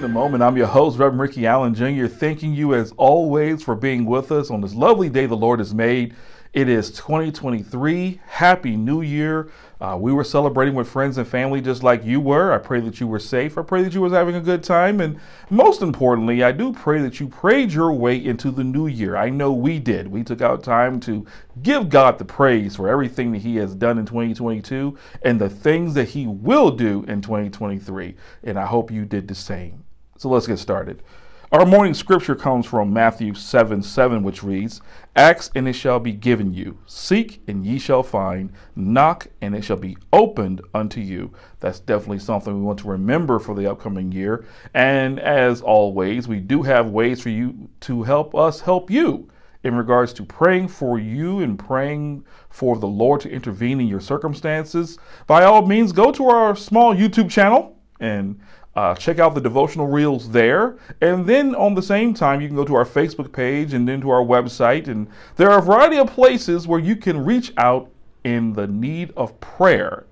in the moment. I'm your host, Reverend Ricky Allen Jr., thanking you as always for being with us on this lovely day the Lord has made. It is 2023. Happy New Year. Uh, we were celebrating with friends and family just like you were. I pray that you were safe. I pray that you was having a good time. And most importantly, I do pray that you prayed your way into the new year. I know we did. We took out time to give God the praise for everything that he has done in 2022 and the things that he will do in 2023. And I hope you did the same. So let's get started. Our morning scripture comes from Matthew 7 7, which reads, Ask and it shall be given you. Seek and ye shall find. Knock and it shall be opened unto you. That's definitely something we want to remember for the upcoming year. And as always, we do have ways for you to help us help you in regards to praying for you and praying for the Lord to intervene in your circumstances. By all means, go to our small YouTube channel and uh, check out the devotional reels there. And then on the same time, you can go to our Facebook page and then to our website. And there are a variety of places where you can reach out in the need of prayer.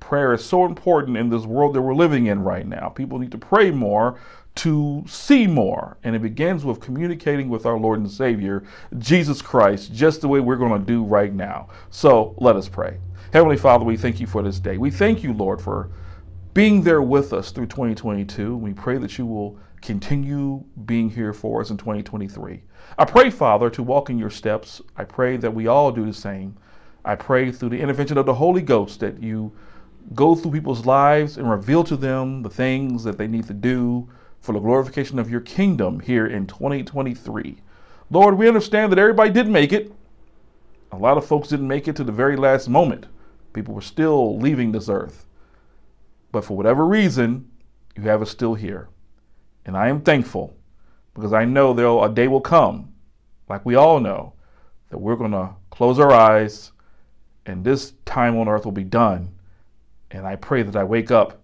Prayer is so important in this world that we're living in right now. People need to pray more to see more. And it begins with communicating with our Lord and Savior, Jesus Christ, just the way we're going to do right now. So let us pray. Heavenly Father, we thank you for this day. We thank you, Lord, for being there with us through 2022. We pray that you will continue being here for us in 2023. I pray, Father, to walk in your steps. I pray that we all do the same. I pray through the intervention of the Holy Ghost that you go through people's lives and reveal to them the things that they need to do for the glorification of your kingdom here in 2023. Lord, we understand that everybody didn't make it. A lot of folks didn't make it to the very last moment. People were still leaving this earth. But for whatever reason, you have us still here. And I am thankful because I know there a day will come, like we all know, that we're going to close our eyes and this time on earth will be done. And I pray that I wake up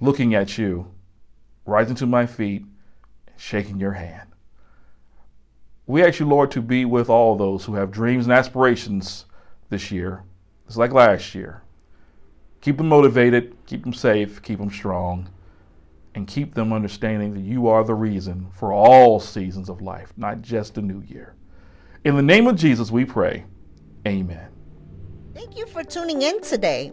looking at you, rising to my feet, and shaking your hand. We ask you, Lord, to be with all those who have dreams and aspirations this year. It's like last year. Keep them motivated, keep them safe, keep them strong, and keep them understanding that you are the reason for all seasons of life, not just the new year. In the name of Jesus, we pray. Amen. Thank you for tuning in today.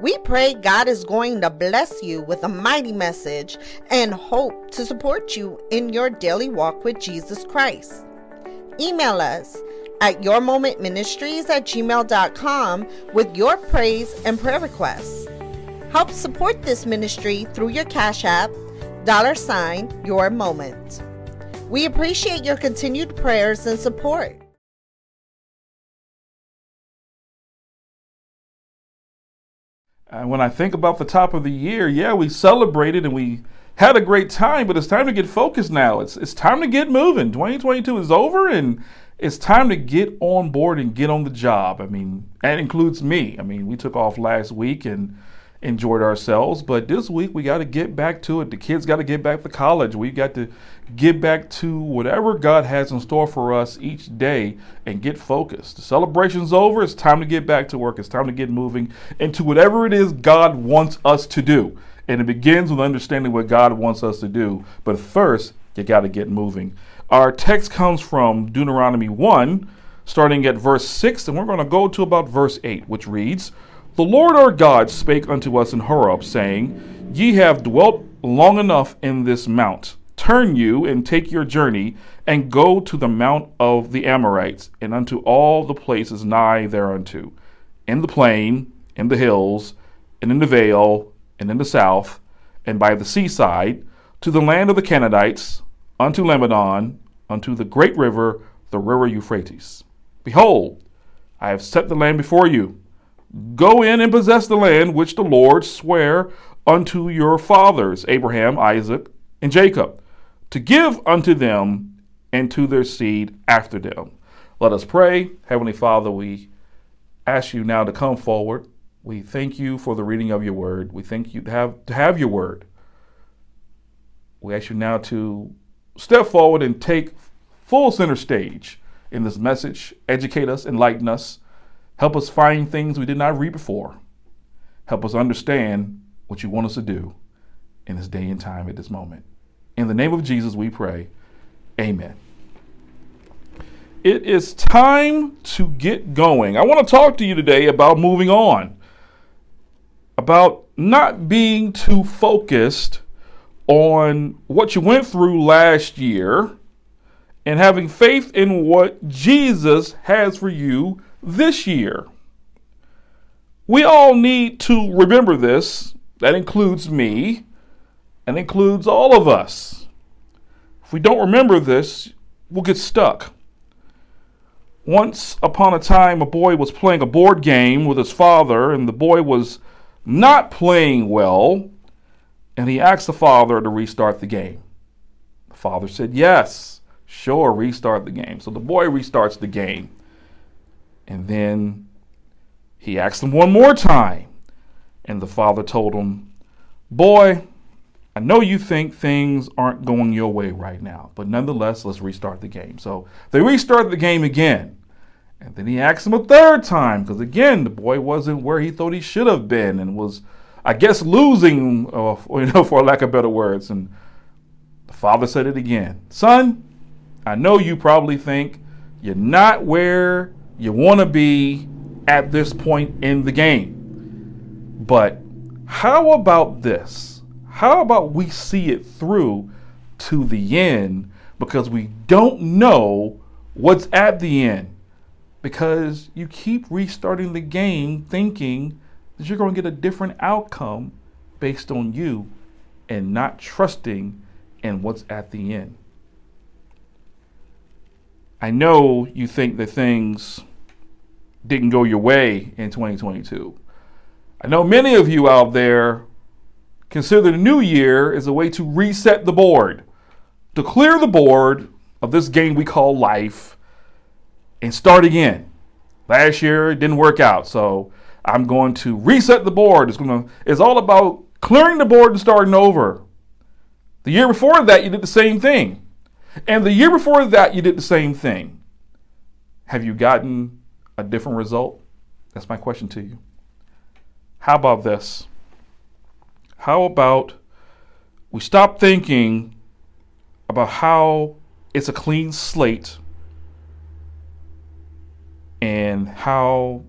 We pray God is going to bless you with a mighty message and hope to support you in your daily walk with Jesus Christ. Email us at yourmomentministries at gmail.com with your praise and prayer requests. Help support this ministry through your Cash App, dollar sign, your moment. We appreciate your continued prayers and support. And when I think about the top of the year, yeah, we celebrated and we had a great time, but it's time to get focused now. It's it's time to get moving. 2022 is over and it's time to get on board and get on the job. I mean, that includes me. I mean, we took off last week and enjoyed ourselves, but this week we got to get back to it. The kids got to get back to college. We got to get back to whatever God has in store for us each day and get focused. The celebration's over. It's time to get back to work. It's time to get moving into whatever it is God wants us to do. And it begins with understanding what God wants us to do. But first, you got to get moving. Our text comes from Deuteronomy 1, starting at verse 6, and we're going to go to about verse 8, which reads The Lord our God spake unto us in Horeb, saying, Ye have dwelt long enough in this mount. Turn you and take your journey, and go to the mount of the Amorites, and unto all the places nigh thereunto, in the plain, in the hills, and in the vale, and in the south, and by the seaside, to the land of the Canaanites, unto Lebanon, unto the great river, the river Euphrates. Behold, I have set the land before you. Go in and possess the land which the Lord sware unto your fathers, Abraham, Isaac, and Jacob, to give unto them and to their seed after them. Let us pray. Heavenly Father, we ask you now to come forward. We thank you for the reading of your word. We thank you to have to have your word. We ask you now to step forward and take full center stage in this message, educate us, enlighten us, help us find things we did not read before, help us understand what you want us to do in this day and time at this moment. In the name of Jesus, we pray. Amen. It is time to get going. I want to talk to you today about moving on, about not being too focused on what you went through last year and having faith in what Jesus has for you this year. We all need to remember this. That includes me and includes all of us. If we don't remember this, we'll get stuck. Once upon a time, a boy was playing a board game with his father, and the boy was not playing well, and he asked the father to restart the game. The father said, Yes, sure, restart the game. So the boy restarts the game. And then he asked him one more time, and the father told him, Boy, I know you think things aren't going your way right now, but nonetheless, let's restart the game. So they restart the game again. And then he asked him a third time because, again, the boy wasn't where he thought he should have been and was, I guess, losing, you know, for lack of better words. And the father said it again Son, I know you probably think you're not where you want to be at this point in the game. But how about this? How about we see it through to the end because we don't know what's at the end? Because you keep restarting the game thinking that you're going to get a different outcome based on you and not trusting in what's at the end. I know you think that things didn't go your way in 2022. I know many of you out there consider the new year as a way to reset the board, to clear the board of this game we call life and start again. Last year it didn't work out, so I'm going to reset the board. It's going to it's all about clearing the board and starting over. The year before that you did the same thing. And the year before that you did the same thing. Have you gotten a different result? That's my question to you. How about this? How about we stop thinking about how it's a clean slate and how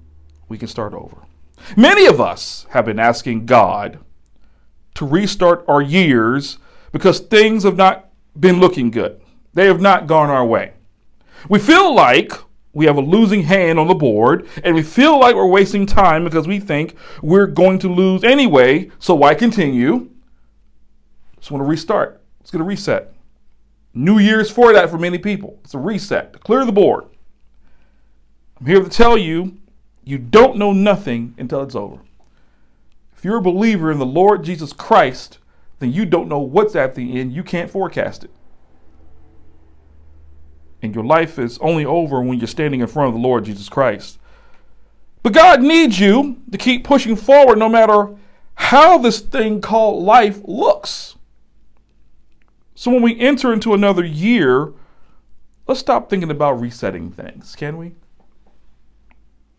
we can start over? Many of us have been asking God to restart our years because things have not been looking good. They have not gone our way. We feel like we have a losing hand on the board, and we feel like we're wasting time because we think we're going to lose anyway, so why continue? Just want to restart. It's going to reset. New Year's for that for many people. It's a reset to clear the board. I'm here to tell you you don't know nothing until it's over. If you're a believer in the Lord Jesus Christ, then you don't know what's at the end. You can't forecast it. And your life is only over when you're standing in front of the Lord Jesus Christ. But God needs you to keep pushing forward no matter how this thing called life looks. So when we enter into another year, let's stop thinking about resetting things, can we?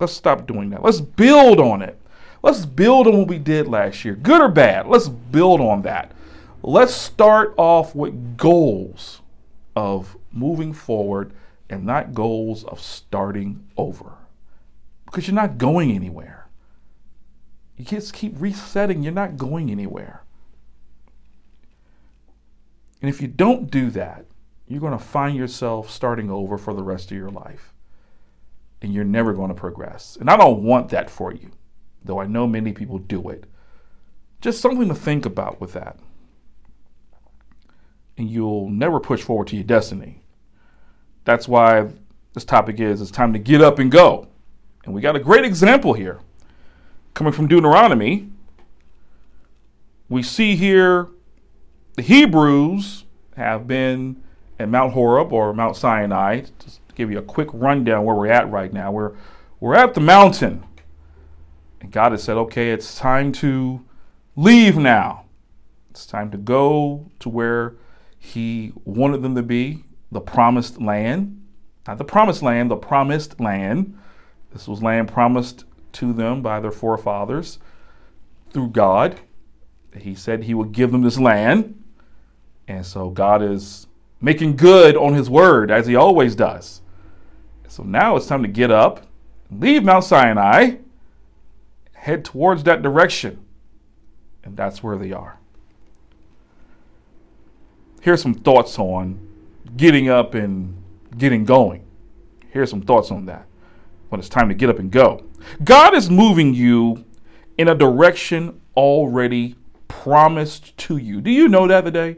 Let's stop doing that. Let's build on it. Let's build on what we did last year, good or bad. Let's build on that. Let's start off with goals of moving forward and not goals of starting over. Because you're not going anywhere. You just keep resetting, you're not going anywhere. And if you don't do that, you're going to find yourself starting over for the rest of your life. And you're never going to progress. And I don't want that for you, though I know many people do it. Just something to think about with that. And you'll never push forward to your destiny that's why this topic is it's time to get up and go. And we got a great example here coming from Deuteronomy. We see here the Hebrews have been at Mount Horeb or Mount Sinai. Give you a quick rundown where we're at right now. We're we're at the mountain. And God has said, okay, it's time to leave now. It's time to go to where He wanted them to be the promised land. Not the promised land, the promised land. This was land promised to them by their forefathers through God. He said he would give them this land. And so God is making good on his word as he always does. So now it's time to get up, leave Mount Sinai, head towards that direction. And that's where they are. Here's some thoughts on getting up and getting going. Here's some thoughts on that when it's time to get up and go. God is moving you in a direction already promised to you. Do you know that today?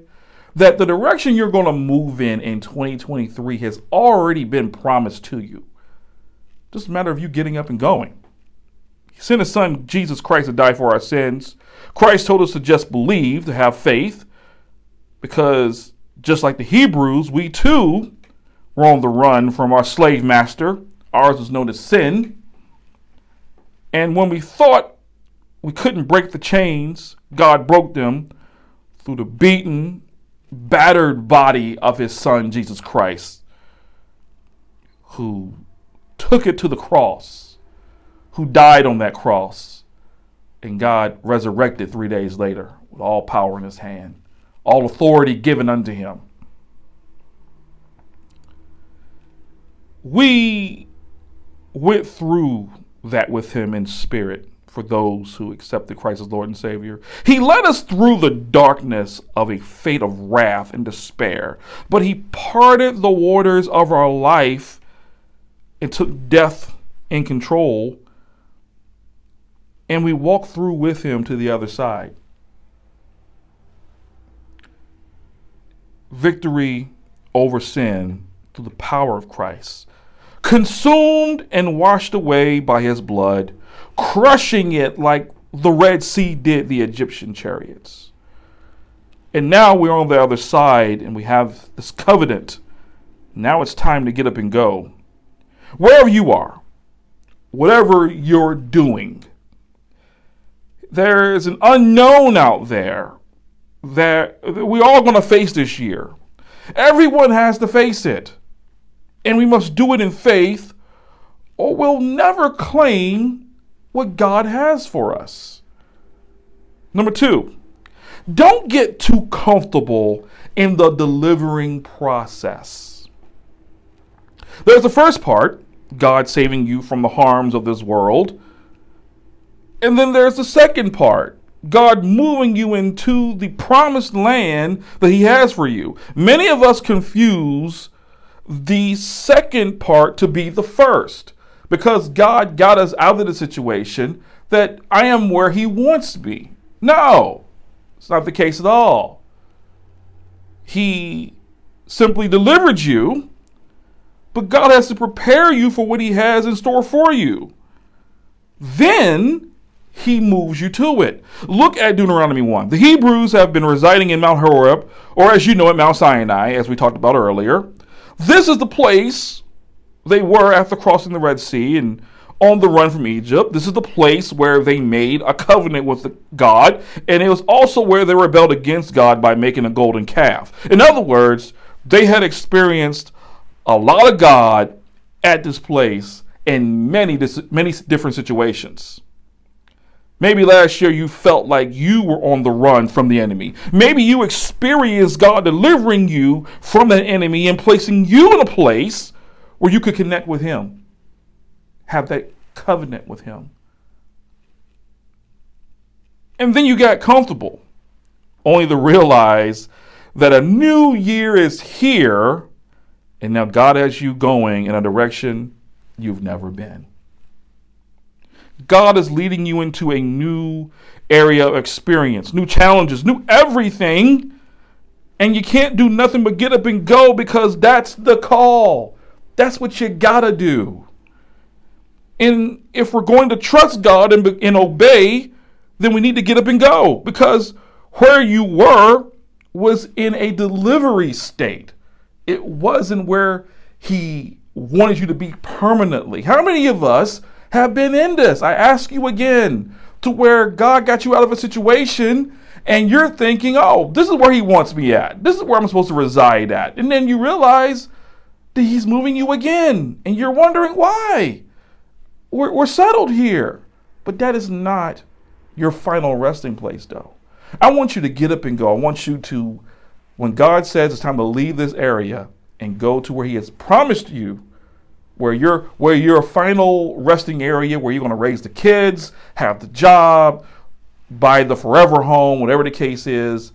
That the direction you're going to move in in 2023 has already been promised to you. Just a matter of you getting up and going. He sent his son, Jesus Christ, to die for our sins. Christ told us to just believe, to have faith, because just like the Hebrews, we too were on the run from our slave master. Ours was known as sin. And when we thought we couldn't break the chains, God broke them through the beaten, battered body of his son, Jesus Christ, who took it to the cross, who died on that cross, and God resurrected three days later with all power in his hand, all authority given unto him. We went through that with him in spirit for those who accepted Christ as Lord and Savior. He led us through the darkness of a fate of wrath and despair, but He parted the waters of our life and took death in control, and we walked through with Him to the other side. Victory over sin through the power of Christ, consumed and washed away by His blood crushing it like the Red Sea did the Egyptian chariots. And now we're on the other side and we have this covenant. Now it's time to get up and go. Wherever you are, whatever you're doing, there is an unknown out there that we're all going to face this year. Everyone has to face it. And we must do it in faith, or we'll never claim what God has for us. Number two, don't get too comfortable in the delivering process. There's the first part, God saving you from the harms of this world. And then there's the second part, God moving you into the promised land that He has for you. Many of us confuse the second part to be the first because God got us out of the situation that I am where He wants me. No, it's not the case at all. He simply delivered you, but God has to prepare you for what He has in store for you. Then He moves you to it. Look at Deuteronomy 1. The Hebrews have been residing in Mount Horeb, or as you know, at Mount Sinai, as we talked about earlier. This is the place they were after crossing the Red Sea and on the run from Egypt. This is the place where they made a covenant with God, and it was also where they rebelled against God by making a golden calf. In other words, they had experienced a lot of God at this place in many many different situations. Maybe last year you felt like you were on the run from the enemy. Maybe you experienced God delivering you from the enemy and placing you in a place where you could connect with Him, have that covenant with Him. And then you got comfortable, only to realize that a new year is here, and now God has you going in a direction you've never been. God is leading you into a new area of experience, new challenges, new everything. And you can't do nothing but get up and go because that's the call. That's what you gotta do. And if we're going to trust God and, and obey, then we need to get up and go because where you were was in a delivery state. It wasn't where He wanted you to be permanently. How many of us have been in this? I ask you again, to where God got you out of a situation and you're thinking, oh, this is where He wants me at. This is where I'm supposed to reside at. And then you realize, he's moving you again. And you're wondering why. We're, we're settled here. But that is not your final resting place, though. I want you to get up and go. I want you to when God says it's time to leave this area and go to where He has promised you, where your where your final resting area, where you're going to raise the kids, have the job, buy the forever home, whatever the case is,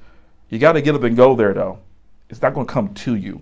you got to get up and go there though. It's not going to come to you.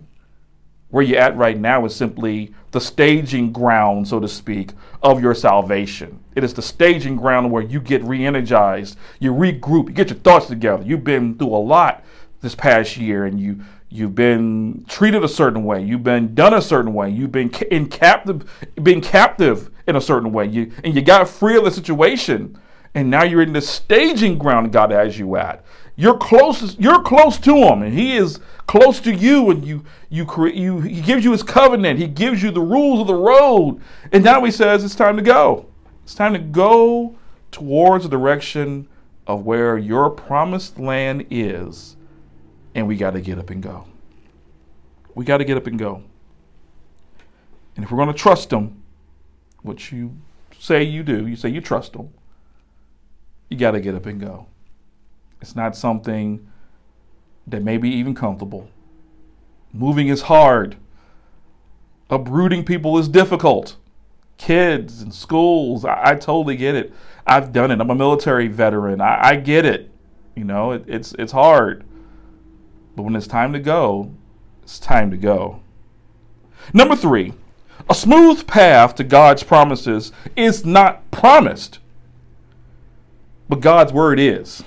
Where you're at right now is simply the staging ground, so to speak, of your salvation. It is the staging ground where you get re energized, you regroup, you get your thoughts together. You've been through a lot this past year and you you've been treated a certain way you've been done a certain way you've been in captive been captive in a certain way you and you got free of the situation and now you're in the staging ground God has you at you're close you're close to him and he is close to you and you you create you he gives you his covenant he gives you the rules of the road and now he says it's time to go it's time to go towards the direction of where your promised land is and we got to get up and go. We got to get up and go. And if we're going to trust Him, which you say you do, you say you trust Him, you got to get up and go. It's not something that may be even comfortable. Moving is hard. Uprooting people is difficult. Kids and schools, I, I totally get it. I've done it. I'm a military veteran. I, I get it. You know, it, it's it's hard. But when it's time to go, it's time to go. Number three, a smooth path to God's promises is not promised, but God's word is.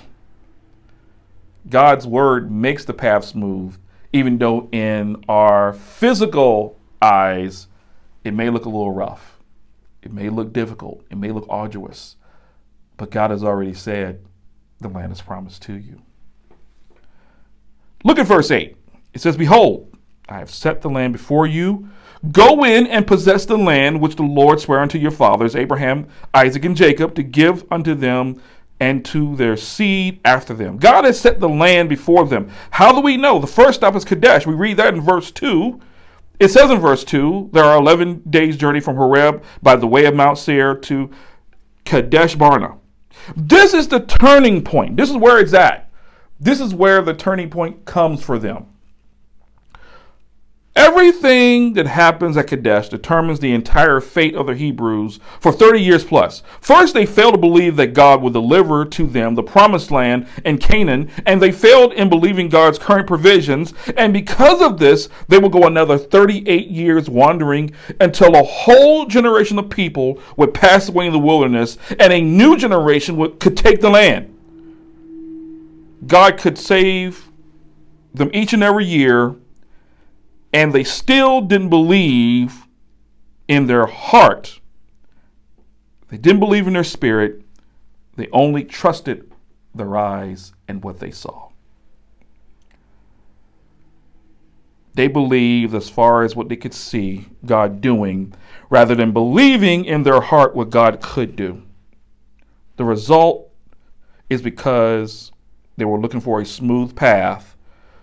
God's word makes the path smooth, even though in our physical eyes, it may look a little rough. It may look difficult. It may look arduous. But God has already said the land is promised to you. Look at verse 8. It says, Behold, I have set the land before you. Go in and possess the land which the Lord sware unto your fathers, Abraham, Isaac, and Jacob, to give unto them and to their seed after them. God has set the land before them. How do we know? The first stop is Kadesh. We read that in verse 2. It says in verse 2 there are 11 days' journey from Horeb by the way of Mount Seir to Kadesh Barnea. This is the turning point. This is where it's at. This is where the turning point comes for them. Everything that happens at Kadesh determines the entire fate of the Hebrews for 30 years plus. First, they failed to believe that God would deliver to them the promised land and Canaan, and they failed in believing God's current provisions. And because of this, they will go another 38 years wandering until a whole generation of people would pass away in the wilderness and a new generation would, could take the land. God could save them each and every year, and they still didn't believe in their heart. They didn't believe in their spirit. They only trusted their eyes and what they saw. They believed as far as what they could see God doing rather than believing in their heart what God could do. The result is because they were looking for a smooth path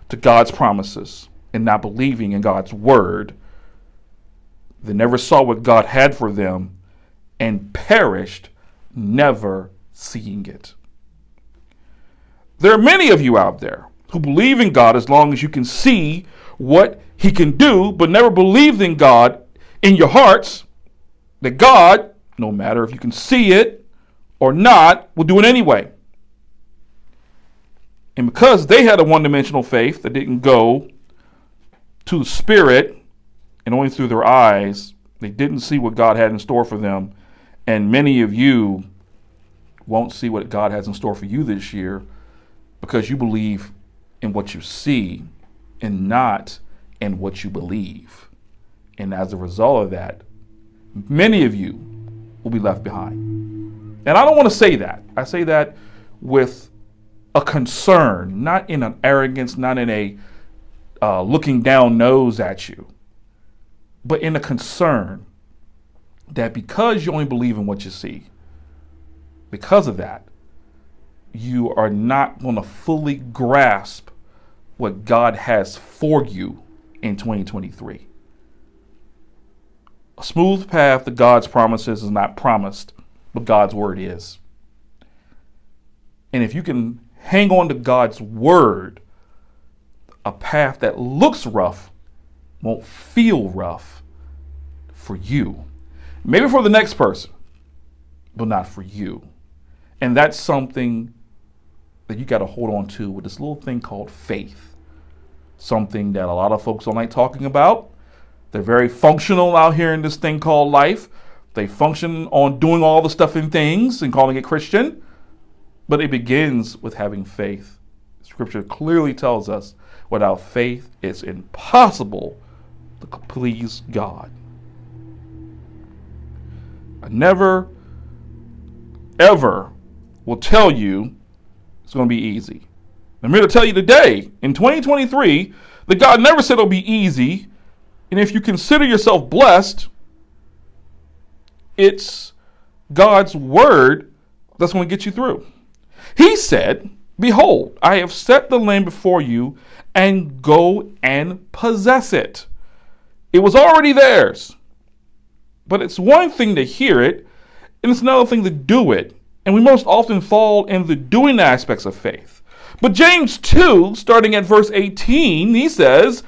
to God's promises and not believing in God's word. They never saw what God had for them and perished, never seeing it. There are many of you out there who believe in God as long as you can see what He can do, but never believed in God in your hearts that God, no matter if you can see it or not, will do it anyway. And because they had a one dimensional faith that didn't go to the spirit and only through their eyes, they didn't see what God had in store for them. And many of you won't see what God has in store for you this year because you believe in what you see and not in what you believe. And as a result of that, many of you will be left behind. And I don't want to say that. I say that with a concern, not in an arrogance, not in a uh, looking down nose at you, but in a concern that because you only believe in what you see, because of that, you are not going to fully grasp what God has for you in 2023. A smooth path to God's promises is not promised, but God's word is. And if you can hang on to God's word, a path that looks rough won't feel rough for you. Maybe for the next person, but not for you. And that's something that you got to hold on to with this little thing called faith. Something that a lot of folks don't like talking about. They're very functional out here in this thing called life. They function on doing all the stuff and things and calling it Christian. But it begins with having faith. Scripture clearly tells us without faith, it's impossible to please God. I never, ever will tell you it's going to be easy. I'm here to tell you today, in 2023, that God never said it'll be easy. And if you consider yourself blessed, it's God's word that's going to get you through. He said, Behold, I have set the land before you, and go and possess it. It was already theirs. But it's one thing to hear it, and it's another thing to do it. And we most often fall in the doing aspects of faith. But James 2, starting at verse 18, he says,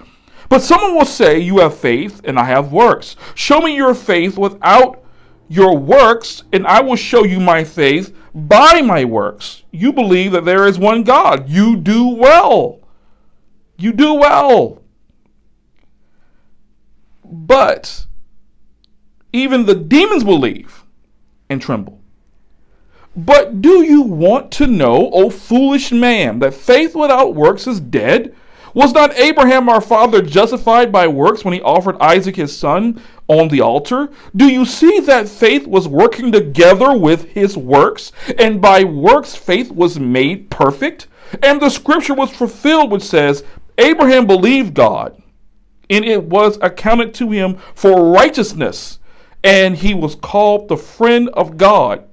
But someone will say, You have faith, and I have works. Show me your faith without your works, and I will show you my faith by my works. You believe that there is one God. You do well. You do well. But even the demons believe and tremble. But do you want to know, O foolish man, that faith without works is dead? Was not Abraham our father justified by works when he offered Isaac his son on the altar? Do you see that faith was working together with his works, and by works faith was made perfect? And the scripture was fulfilled, which says, Abraham believed God, and it was accounted to him for righteousness, and he was called the friend of God.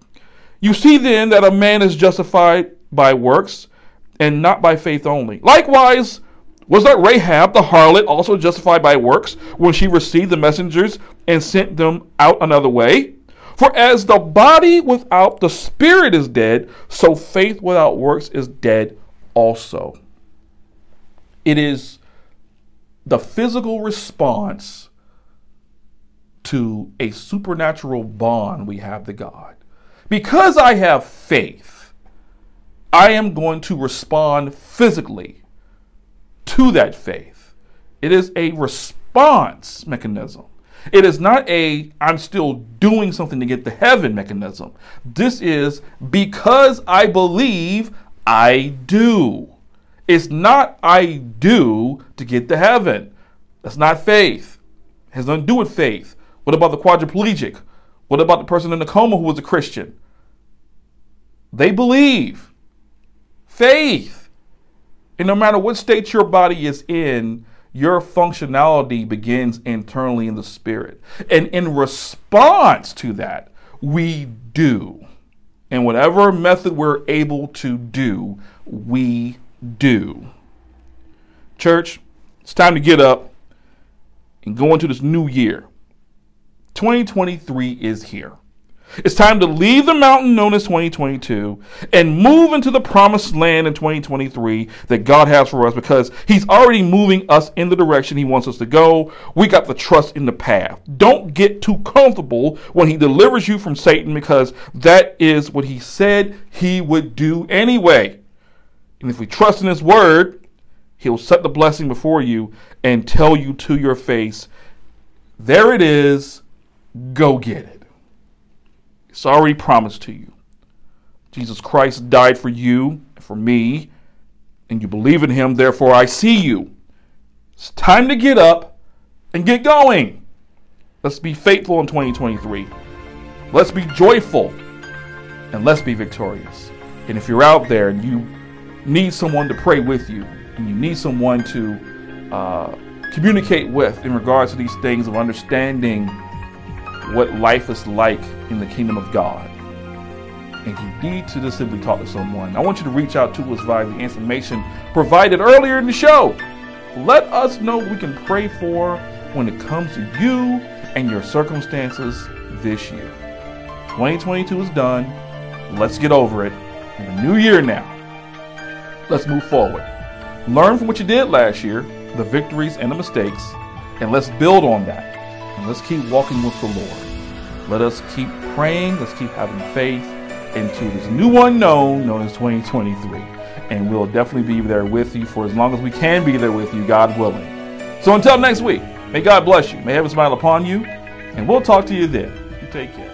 You see then that a man is justified by works and not by faith only. Likewise, was not Rahab the harlot also justified by works when she received the messengers and sent them out another way? For as the body without the spirit is dead, so faith without works is dead also. It is the physical response to a supernatural bond we have to God. Because I have faith, I am going to respond physically to that faith. It is a response mechanism. It is not a I'm still doing something to get to heaven mechanism. This is because I believe I do. It's not I do to get to heaven. That's not faith. It has nothing to do with faith. What about the quadriplegic? What about the person in the coma who was a Christian? They believe. Faith. And no matter what state your body is in, your functionality begins internally in the spirit. And in response to that, we do. And whatever method we're able to do, we do. Church, it's time to get up and go into this new year. 2023 is here. It's time to leave the mountain known as 2022 and move into the promised land in 2023 that God has for us because He's already moving us in the direction He wants us to go. We got the trust in the path. Don't get too comfortable when He delivers you from Satan because that is what He said He would do anyway. And if we trust in His word, He'll set the blessing before you and tell you to your face, there it is, go get it. It's already promised to you. Jesus Christ died for you, and for me, and you believe in him, therefore I see you. It's time to get up and get going. Let's be faithful in 2023. Let's be joyful and let's be victorious. And if you're out there and you need someone to pray with you, and you need someone to uh, communicate with in regards to these things of understanding what life is like in the kingdom of God, and you need to just simply talk to someone, I want you to reach out to us via the information provided earlier in the show. Let us know we can pray for when it comes to you and your circumstances this year. 2022 is done. Let's get over it. In the new year now, let's move forward. Learn from what you did last year, the victories and the mistakes, and let's build on that. And let's keep walking with the Lord. Let us keep praying. Let's keep having faith into this new unknown known as 2023. And we'll definitely be there with you for as long as we can be there with you, God willing. So until next week, may God bless you. May heaven smile upon you. And we'll talk to you then. You take care.